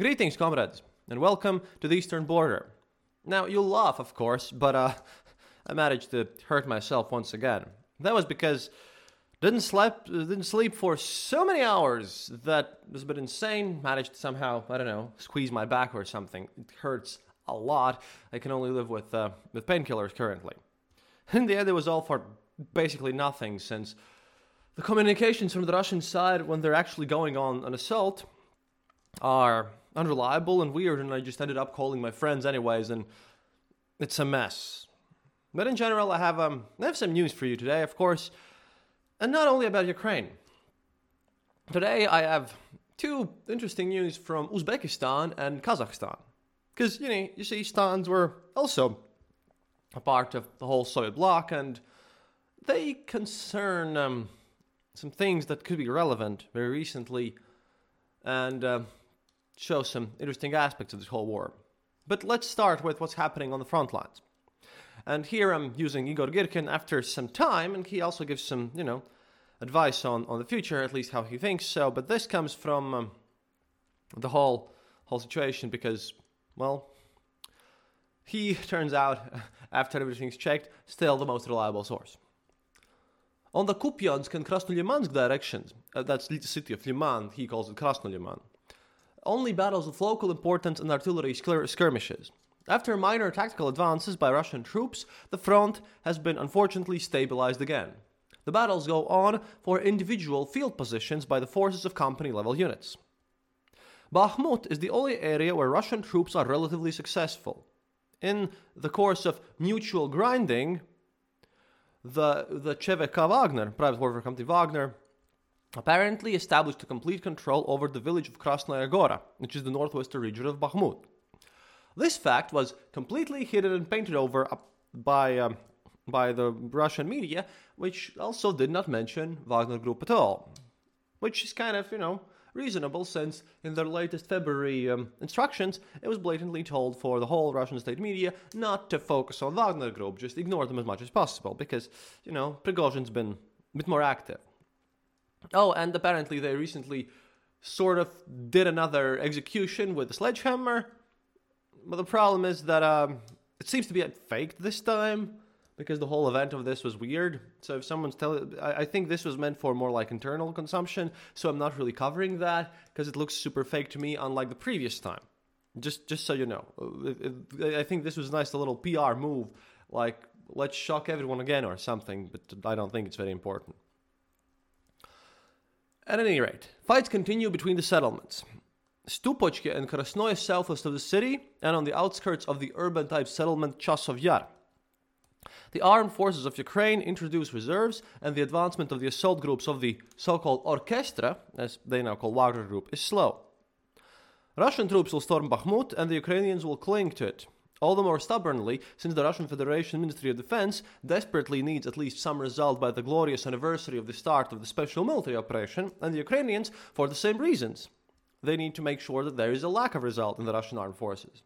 Greetings, comrades, and welcome to the eastern border. Now, you'll laugh, of course, but uh, I managed to hurt myself once again. That was because didn't sleep didn't sleep for so many hours that was a bit insane. Managed to somehow I don't know squeeze my back or something. It hurts a lot. I can only live with uh, with painkillers currently. In the end, it was all for basically nothing since the communications from the Russian side when they're actually going on an assault are unreliable and weird, and I just ended up calling my friends anyways, and it's a mess. But in general, I have um, I have some news for you today, of course, and not only about Ukraine. Today, I have two interesting news from Uzbekistan and Kazakhstan, because you know, you see, stans were also a part of the whole Soviet bloc, and they concern um, some things that could be relevant very recently, and. Uh, show some interesting aspects of this whole war. But let's start with what's happening on the front lines. And here I'm using Igor Girkin after some time, and he also gives some, you know, advice on, on the future, at least how he thinks so. But this comes from um, the whole whole situation because, well, he turns out, after everything's checked, still the most reliable source. On the Kupiansk and Krasnolymansk directions, uh, that's the city of Liman, he calls it Krasnolyman, only battles of local importance and artillery skirmishes. After minor tactical advances by Russian troops, the front has been unfortunately stabilized again. The battles go on for individual field positions by the forces of company level units. Bakhmut is the only area where Russian troops are relatively successful. In the course of mutual grinding, the, the CVK Wagner, private warfare company Wagner, apparently established a complete control over the village of Krasnaya Gora, which is the northwestern region of Bakhmut. This fact was completely hidden and painted over by, um, by the Russian media, which also did not mention Wagner Group at all. Which is kind of, you know, reasonable since in their latest February um, instructions, it was blatantly told for the whole Russian state media not to focus on Wagner Group, just ignore them as much as possible, because, you know, Prigozhin's been a bit more active. Oh, and apparently they recently sort of did another execution with a sledgehammer. But the problem is that um, it seems to be faked this time because the whole event of this was weird. So if someone's telling, I, I think this was meant for more like internal consumption. So I'm not really covering that because it looks super fake to me, unlike the previous time. Just, just so you know, it, it, I think this was nice, a nice little PR move, like let's shock everyone again or something. But I don't think it's very important. At any rate, fights continue between the settlements. Stupochke and Krasnoye southwest of the city and on the outskirts of the urban type settlement Chasov Yar. The armed forces of Ukraine introduce reserves, and the advancement of the assault groups of the so called Orchestra, as they now call Wagner Group, is slow. Russian troops will storm Bakhmut, and the Ukrainians will cling to it all the more stubbornly since the Russian Federation Ministry of Defense desperately needs at least some result by the glorious anniversary of the start of the special military operation, and the Ukrainians for the same reasons. They need to make sure that there is a lack of result in the Russian armed forces.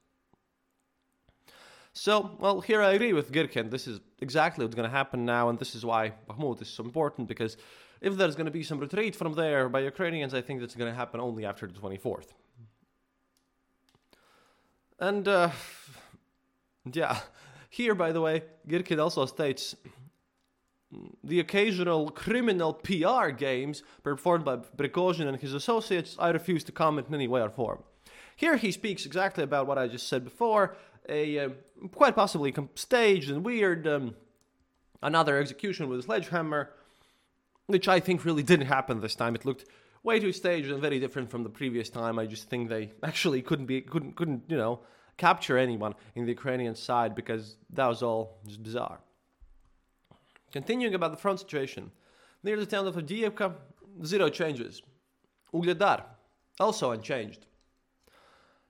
So, well, here I agree with Girkin. This is exactly what's going to happen now, and this is why Bakhmut is so important because if there's going to be some retreat from there by Ukrainians, I think that's going to happen only after the 24th. And uh, yeah. Here, by the way, Girkin also states the occasional criminal PR games performed by Prigozhin and his associates, I refuse to comment in any way or form. Here he speaks exactly about what I just said before a uh, quite possibly staged and weird um, another execution with a sledgehammer, which I think really didn't happen this time. It looked way too staged and very different from the previous time. I just think they actually couldn't be couldn't couldn't you know capture anyone in the Ukrainian side because that was all just bizarre. Continuing about the front situation, near the town of Avdiivka, zero changes. Ugledar, also unchanged.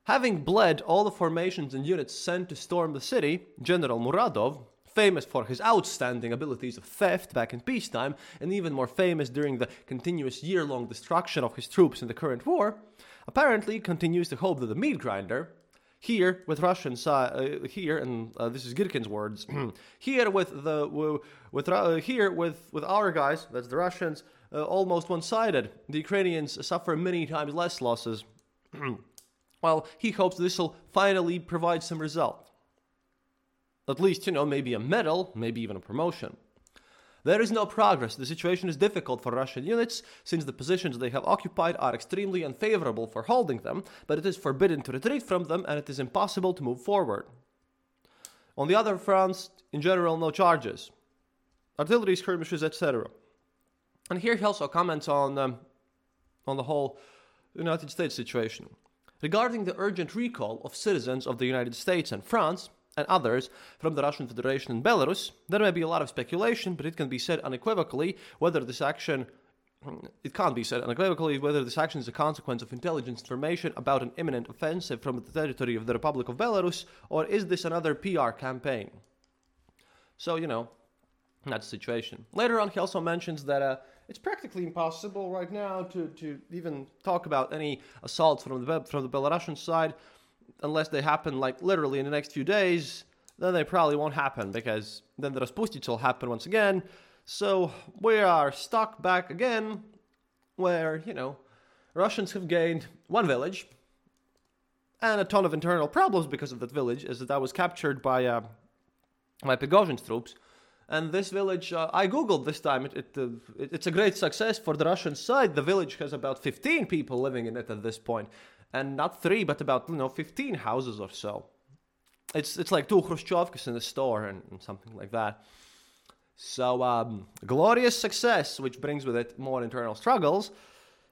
Having bled all the formations and units sent to storm the city, General Muradov, famous for his outstanding abilities of theft back in peacetime, and even more famous during the continuous year long destruction of his troops in the current war, apparently continues to hope that the meat grinder, here with Russian side, uh, here, and uh, this is Girkin's words. here with the with uh, here with with our guys, that's the Russians, almost one-sided. The Ukrainians suffer many times less losses. Well, he hopes this will finally provide some result. At least, you know, maybe a medal, maybe even a promotion. There is no progress. The situation is difficult for Russian units since the positions they have occupied are extremely unfavorable for holding them, but it is forbidden to retreat from them and it is impossible to move forward. On the other fronts, in general, no charges. Artillery skirmishes, etc. And here he also comments on, um, on the whole United States situation. Regarding the urgent recall of citizens of the United States and France, and others from the Russian Federation and Belarus, there may be a lot of speculation, but it can be said unequivocally whether this action it can't be said unequivocally whether this action is a consequence of intelligence information about an imminent offensive from the territory of the Republic of Belarus, or is this another PR campaign? So, you know, that's the situation. Later on, he also mentions that uh, it's practically impossible right now to, to even talk about any assaults from the, from the Belarusian side unless they happen like literally in the next few days, then they probably won't happen because then the Rasputitsa will happen once again. So we are stuck back again where, you know, Russians have gained one village and a ton of internal problems because of that village, as that was captured by uh, by troops. And this village, uh, I googled this time. It, it, uh, it, it's a great success for the Russian side. The village has about 15 people living in it at this point, and not three, but about you know 15 houses or so. It's it's like two Khrushchevkas in the store and, and something like that. So um, glorious success, which brings with it more internal struggles,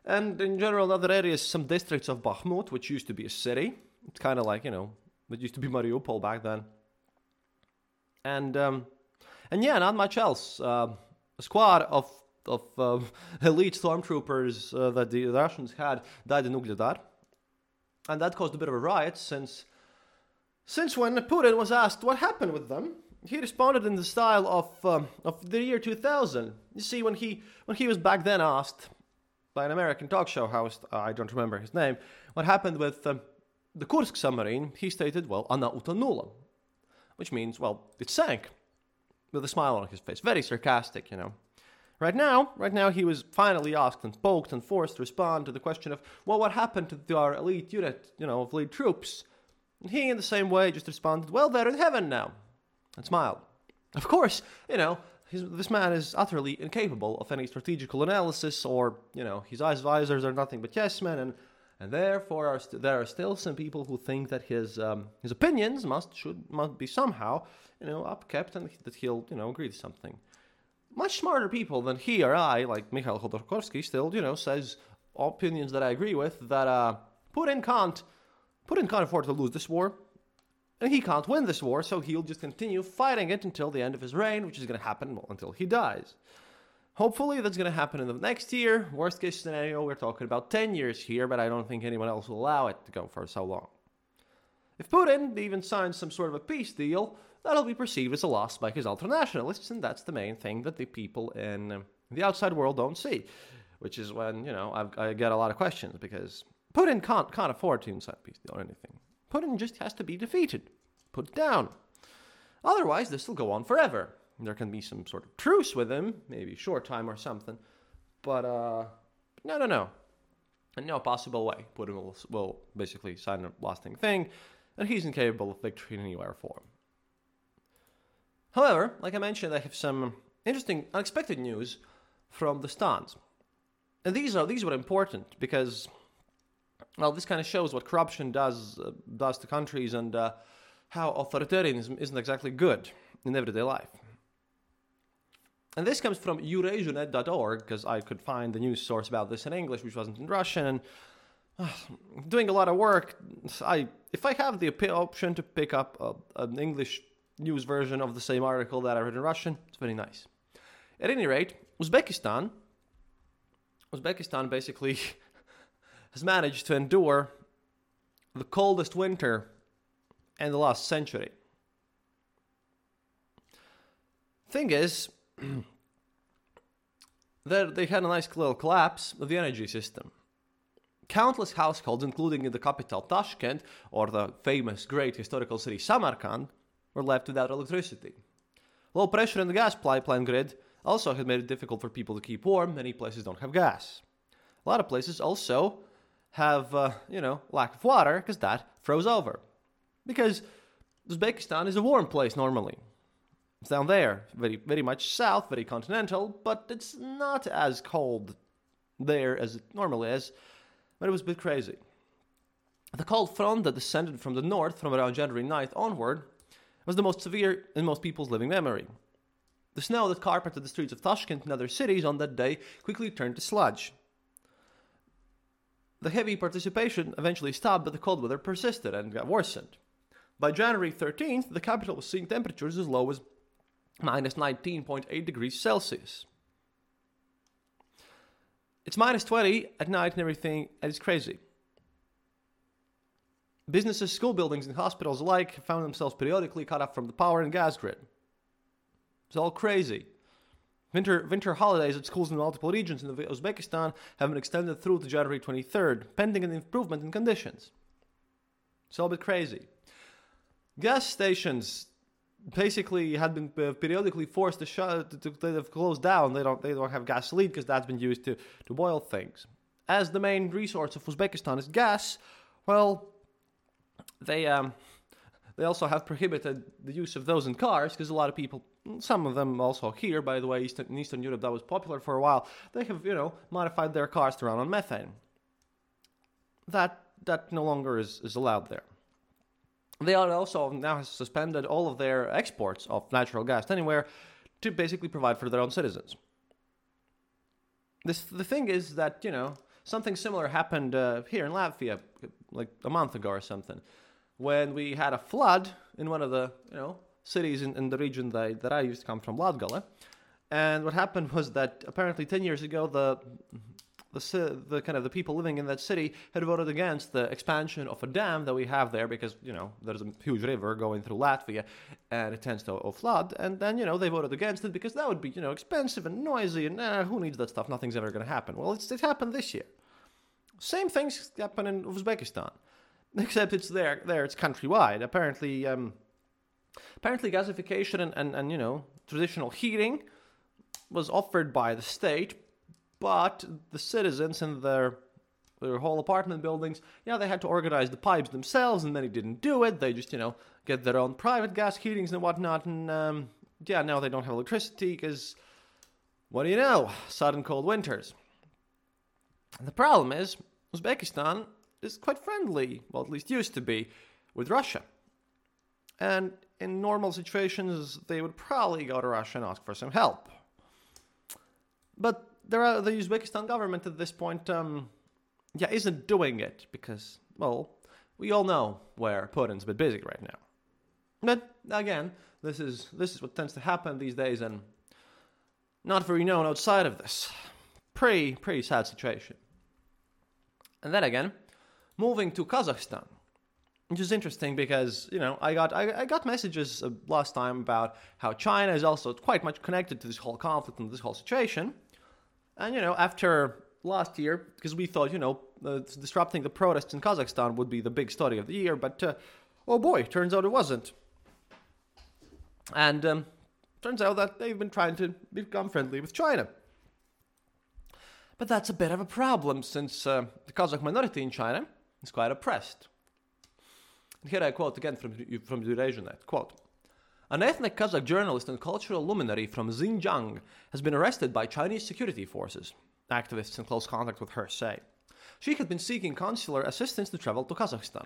and in general, other areas, some districts of Bakhmut, which used to be a city. It's kind of like you know, it used to be Mariupol back then. And um, and yeah, not much else. Uh, a squad of of uh, elite stormtroopers uh, that the Russians had died in Ugledar and that caused a bit of a riot since since when Putin was asked what happened with them, he responded in the style of um, of the year 2000. You see, when he when he was back then asked by an American talk show host, uh, I don't remember his name, what happened with um, the Kursk submarine, he stated, "Well, она утонула," which means, well, it sank, with a smile on his face, very sarcastic, you know. Right now, right now, he was finally asked and poked and forced to respond to the question of, well, what happened to our elite unit, you know, of elite troops? And he, in the same way, just responded, well, they're in heaven now, and smiled. Of course, you know, his, this man is utterly incapable of any strategical analysis, or, you know, his eyes visors are nothing but yes men, and, and therefore are there are still some people who think that his, um, his opinions must, should, must be somehow, you know, upkept and that he'll, you know, agree to something much smarter people than he or I, like Mikhail Khodorkovsky, still, you know, says opinions that I agree with that uh, Putin can't Putin can't afford to lose this war, and he can't win this war, so he'll just continue fighting it until the end of his reign, which is going to happen well, until he dies. Hopefully, that's going to happen in the next year. Worst case scenario, we're talking about 10 years here, but I don't think anyone else will allow it to go for so long. If Putin even signs some sort of a peace deal, that'll be perceived as a loss by his ultra nationalists, and that's the main thing that the people in um, the outside world don't see. Which is when you know I've, i get a lot of questions because Putin can't can't afford to inside peace deal or anything. Putin just has to be defeated, put down. Otherwise, this will go on forever. There can be some sort of truce with him, maybe short time or something, but uh, no, no, no, in no possible way. Putin will, will basically sign a lasting thing, and he's incapable of victory in any way or form. However, like I mentioned, I have some interesting, unexpected news from the Stans. And these are these were important because, well, this kind of shows what corruption does uh, does to countries and uh, how authoritarianism isn't exactly good in everyday life. And this comes from eurasianet.org because I could find the news source about this in English, which wasn't in Russian. And uh, doing a lot of work, I if I have the option to pick up a, an English news version of the same article that I read in Russian. It's very nice. At any rate, Uzbekistan, Uzbekistan basically has managed to endure the coldest winter in the last century. Thing is, they had a nice little collapse of the energy system. Countless households, including in the capital Tashkent or the famous great historical city Samarkand, were left without electricity. Low pressure in the gas pipeline grid also had made it difficult for people to keep warm. Many places don't have gas. A lot of places also have, uh, you know, lack of water because that froze over. Because Uzbekistan is a warm place normally. It's down there, very, very much south, very continental, but it's not as cold there as it normally is. But it was a bit crazy. The cold front that descended from the north from around January 9th onward was the most severe in most people's living memory. The snow that carpeted the streets of Tashkent and other cities on that day quickly turned to sludge. The heavy participation eventually stopped, but the cold weather persisted and got worsened. By January 13th, the capital was seeing temperatures as low as minus 19.8 degrees Celsius. It's minus 20 at night and everything, and it's crazy. Businesses, school buildings, and hospitals alike found themselves periodically cut off from the power and gas grid. It's all crazy. Winter, winter holidays at schools in multiple regions in Uzbekistan have been extended through to January 23rd, pending an improvement in conditions. It's all a bit crazy. Gas stations basically had been uh, periodically forced to shut to, to, they have closed down. They don't they don't have gasoline because that's been used to to boil things. As the main resource of Uzbekistan is gas, well, they um they also have prohibited the use of those in cars because a lot of people, some of them also here, by the way, Eastern, in Eastern Europe, that was popular for a while. They have, you know, modified their cars to run on methane. That that no longer is, is allowed there. They are also now suspended all of their exports of natural gas anywhere to basically provide for their own citizens. This the thing is that you know something similar happened uh, here in Latvia like a month ago or something when we had a flood in one of the you know cities in, in the region that, that I used to come from, Latgale. And what happened was that apparently 10 years ago, the, the, the kind of the people living in that city had voted against the expansion of a dam that we have there because, you know, there's a huge river going through Latvia and it tends to flood. And then, you know, they voted against it because that would be, you know, expensive and noisy and uh, who needs that stuff? Nothing's ever going to happen. Well, it's, it happened this year. Same things happen in Uzbekistan. except it's there. There, it's countrywide. Apparently, um, apparently, gasification and, and, and you know traditional heating was offered by the state, but the citizens in their their whole apartment buildings, yeah, they had to organize the pipes themselves, and many didn't do it. They just you know get their own private gas heatings and whatnot, and um, yeah, now they don't have electricity because what do you know? Sudden cold winters. And the problem is Uzbekistan is quite friendly, well, at least used to be, with Russia. And in normal situations, they would probably go to Russia and ask for some help. But there are, the Uzbekistan government at this point, um, yeah, isn't doing it because, well, we all know where Putin's a bit busy right now. But again, this is this is what tends to happen these days, and not very known outside of this. Pretty pretty sad situation. And then again, moving to Kazakhstan, which is interesting because you know I got I, I got messages uh, last time about how China is also quite much connected to this whole conflict and this whole situation, and you know after last year because we thought you know uh, disrupting the protests in Kazakhstan would be the big story of the year, but uh, oh boy, turns out it wasn't, and um, turns out that they've been trying to become friendly with China. But that's a bit of a problem since uh, the Kazakh minority in China is quite oppressed. And here I quote again from, from Eurasianet, quote, an ethnic Kazakh journalist and cultural luminary from Xinjiang has been arrested by Chinese security forces, activists in close contact with her say. She had been seeking consular assistance to travel to Kazakhstan.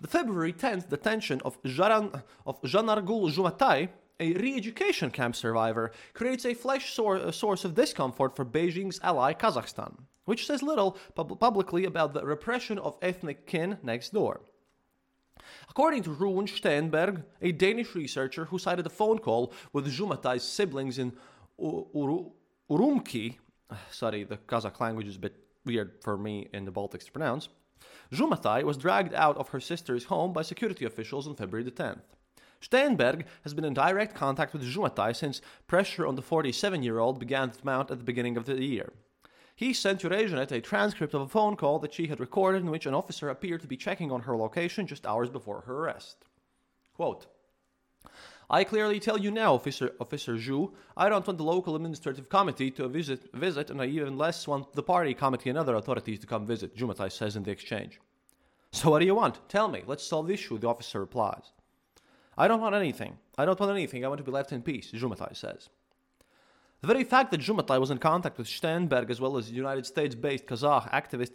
The February 10th detention of, Jaran, of Janargul Jumatai, a re education camp survivor, creates a flesh sor- source of discomfort for Beijing's ally Kazakhstan which says little pub- publicly about the repression of ethnic kin next door. According to Rune Steenberg, a Danish researcher who cited a phone call with Jumatai's siblings in Ur- Urumqi, uh, sorry, the Kazakh language is a bit weird for me in the Baltics to pronounce, Jumatai was dragged out of her sister's home by security officials on February the 10th. Steenberg has been in direct contact with Jumatai since pressure on the 47 year old began to mount at the beginning of the year. He sent Eurasianet a transcript of a phone call that she had recorded in which an officer appeared to be checking on her location just hours before her arrest. Quote, I clearly tell you now, Officer, Officer Zhu, I don't want the local administrative committee to visit, visit, and I even less want the party committee and other authorities to come visit, Jumatai says in the exchange. So what do you want? Tell me. Let's solve the issue, the officer replies. I don't want anything. I don't want anything. I want to be left in peace, Jumatai says. The very fact that Jumatai was in contact with Steenberg as well as United States based Kazakh activist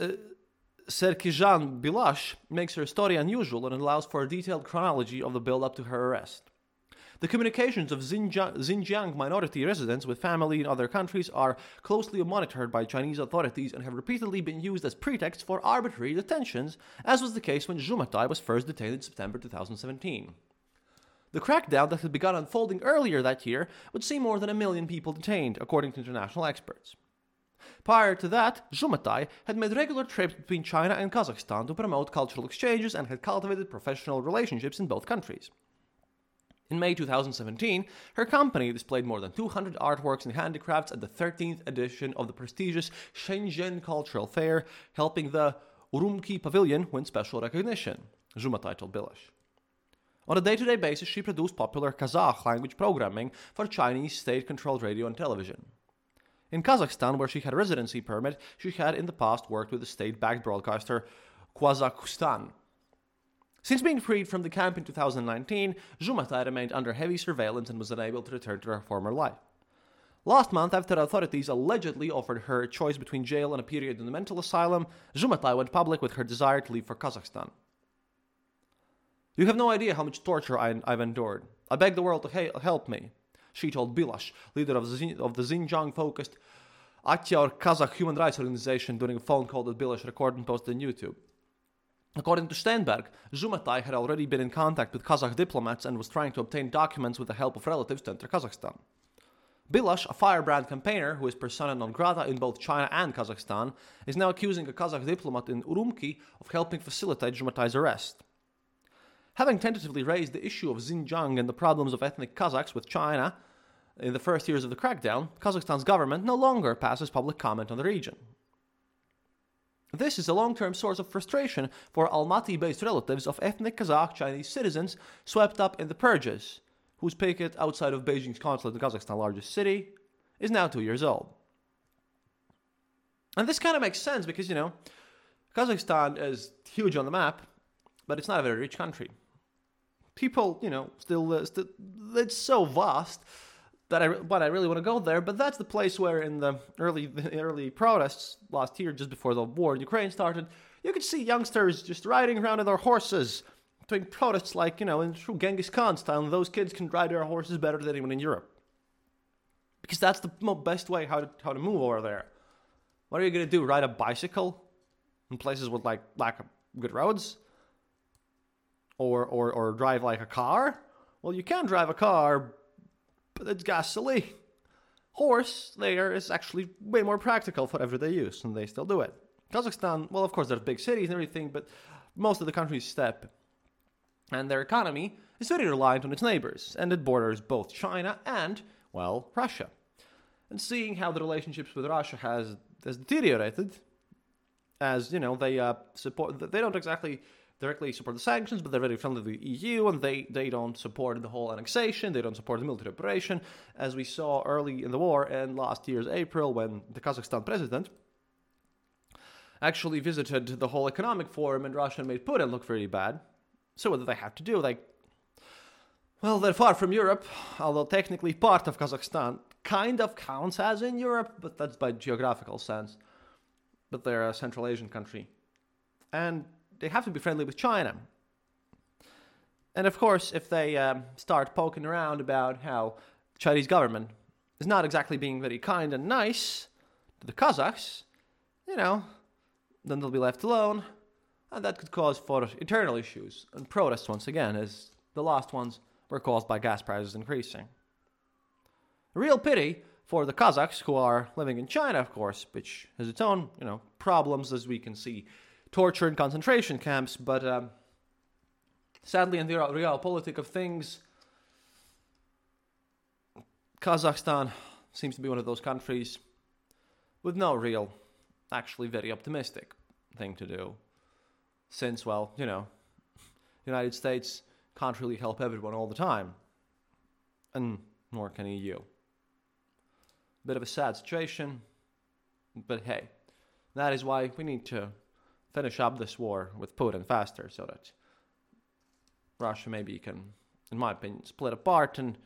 uh, Serikzhan Bilash makes her story unusual and allows for a detailed chronology of the build up to her arrest. The communications of Xinjiang, minority residents with family in other countries are closely monitored by Chinese authorities and have repeatedly been used as pretext for arbitrary detentions, as was the case when Jumatai was first detained in September 2017. The crackdown that had begun unfolding earlier that year would see more than a million people detained, according to international experts. Prior to that, Jumatai had made regular trips between China and Kazakhstan to promote cultural exchanges and had cultivated professional relationships in both countries. In May 2017, her company displayed more than 200 artworks and handicrafts at the 13th edition of the prestigious Shenzhen Cultural Fair, helping the Urumqi Pavilion win special recognition, Jumatai told Bilash. On a day to day basis, she produced popular Kazakh language programming for Chinese state controlled radio and television. In Kazakhstan, where she had a residency permit, she had in the past worked with the state backed broadcaster Kazakhstan since being freed from the camp in 2019, Jumatai remained under heavy surveillance and was unable to return to her former life. Last month, after authorities allegedly offered her a choice between jail and a period in a mental asylum, Jumatai went public with her desire to leave for Kazakhstan. You have no idea how much torture I, have endured. I beg the world to ha- help me, she told Bilash, leader of the, of the Xinjiang focused Atajurt Kazakh human rights organization, during a phone call that Bilash recorded and posted on YouTube. According to Steenberg, Jumatai had already been in contact with Kazakh diplomats and was trying to obtain documents with the help of relatives to enter Kazakhstan. Bilash, a firebrand campaigner who is persona non grata in both China and Kazakhstan, is now accusing a Kazakh diplomat in Urumqi of helping facilitate Jumatai's arrest. Having tentatively raised the issue of Xinjiang and the problems of ethnic Kazakhs with China in the first years of the crackdown, Kazakhstan's government no longer passes public comment on the region. This is a long term source of frustration for Almaty based relatives of ethnic Kazakh Chinese citizens swept up in the purges, whose picket outside of Beijing's consulate in Kazakhstan's largest city is now two years old. And this kind of makes sense because, you know, Kazakhstan is huge on the map, but it's not a very rich country. People, you know, still, uh, still it's so vast that I, but I really want to go there. But that's the place where, in the early the early protests last year, just before the war in Ukraine started, you could see youngsters just riding around on their horses, doing protests like you know in true Genghis Khan style. And those kids can ride their horses better than anyone in Europe, because that's the best way how to how to move over there. What are you gonna do? Ride a bicycle in places with like lack of good roads, or or or drive like a car? Well, you can drive a car but it's ghastly. Horse there is actually way more practical for everyday use, and they still do it. Kazakhstan, well, of course, there's big cities and everything, but most of the country's steppe, and their economy is very reliant on its neighbors, and it borders both China and, well, Russia. And seeing how the relationships with Russia has has deteriorated, as you know, they uh, support, they don't exactly directly support the sanctions, but they're very friendly to the EU, and they, they don't support the whole annexation, they don't support the military operation, as we saw early in the war and last year's April when the Kazakhstan president actually visited the whole economic forum and Russia made Putin look very bad. So what do they have to do? Like, well, they're far from Europe, although technically part of Kazakhstan kind of counts as in Europe, but that's by geographical sense. But they're a Central Asian country. And they have to be friendly with China. And of course, if they um, start poking around about how the Chinese government is not exactly being very kind and nice to the Kazakhs, you know, then they'll be left alone, and that could cause for internal issues and protests once again, as the last ones were caused by gas prices increasing. Real pity for the Kazakhs who are living in China, of course, which has its own, you know, problems as we can see torture in concentration camps, but um, sadly, in the realpolitik of things, Kazakhstan seems to be one of those countries with no real, actually very optimistic thing to do. Since, well, you know, the United States can't really help everyone all the time. And nor can EU. Bit of a sad situation, but hey, that is why we need to finish up this war with Putin faster so that Russia maybe can, in my opinion, split apart and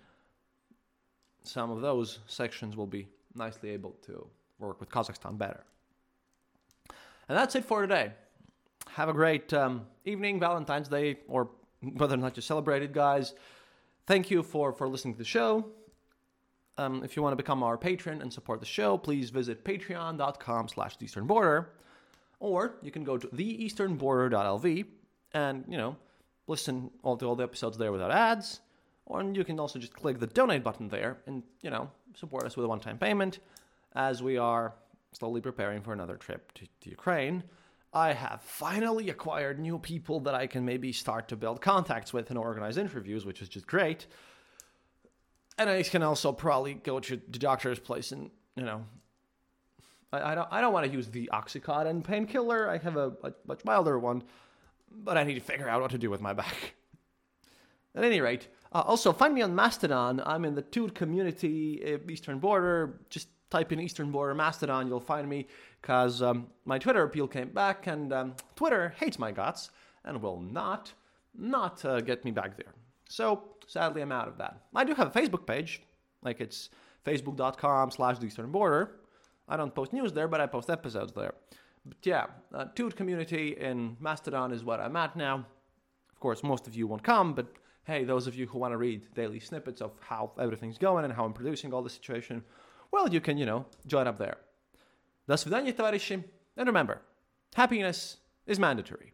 some of those sections will be nicely able to work with Kazakhstan better. And that's it for today. Have a great um, evening, Valentine's Day, or whether or not you celebrate it, guys. Thank you for, for listening to the show. Um, if you want to become our patron and support the show, please visit patreon.com slash eastern border. Or you can go to theeasternborder.lv and, you know, listen all to all the episodes there without ads. Or you can also just click the donate button there and, you know, support us with a one-time payment as we are slowly preparing for another trip to, to Ukraine. I have finally acquired new people that I can maybe start to build contacts with and organize interviews, which is just great. And I can also probably go to the doctor's place and, you know, I, I don't I don't want to use the Oxycontin painkiller. I have a, a much milder one, but I need to figure out what to do with my back. At any rate, uh, also find me on Mastodon. I'm in the Toot community, uh, Eastern Border. Just type in Eastern Border Mastodon, you'll find me because um, my Twitter appeal came back, and um, Twitter hates my guts and will not not uh, get me back there. So sadly, I'm out of that. I do have a Facebook page, like it's facebook.com slash the Eastern Border. I don't post news there, but I post episodes there. But yeah, uh, Toot community in Mastodon is what I'm at now. Of course, most of you won't come, but hey, those of you who want to read daily snippets of how everything's going and how I'm producing all the situation, well, you can, you know, join up there. До свидания, товарищи. And remember, happiness is mandatory.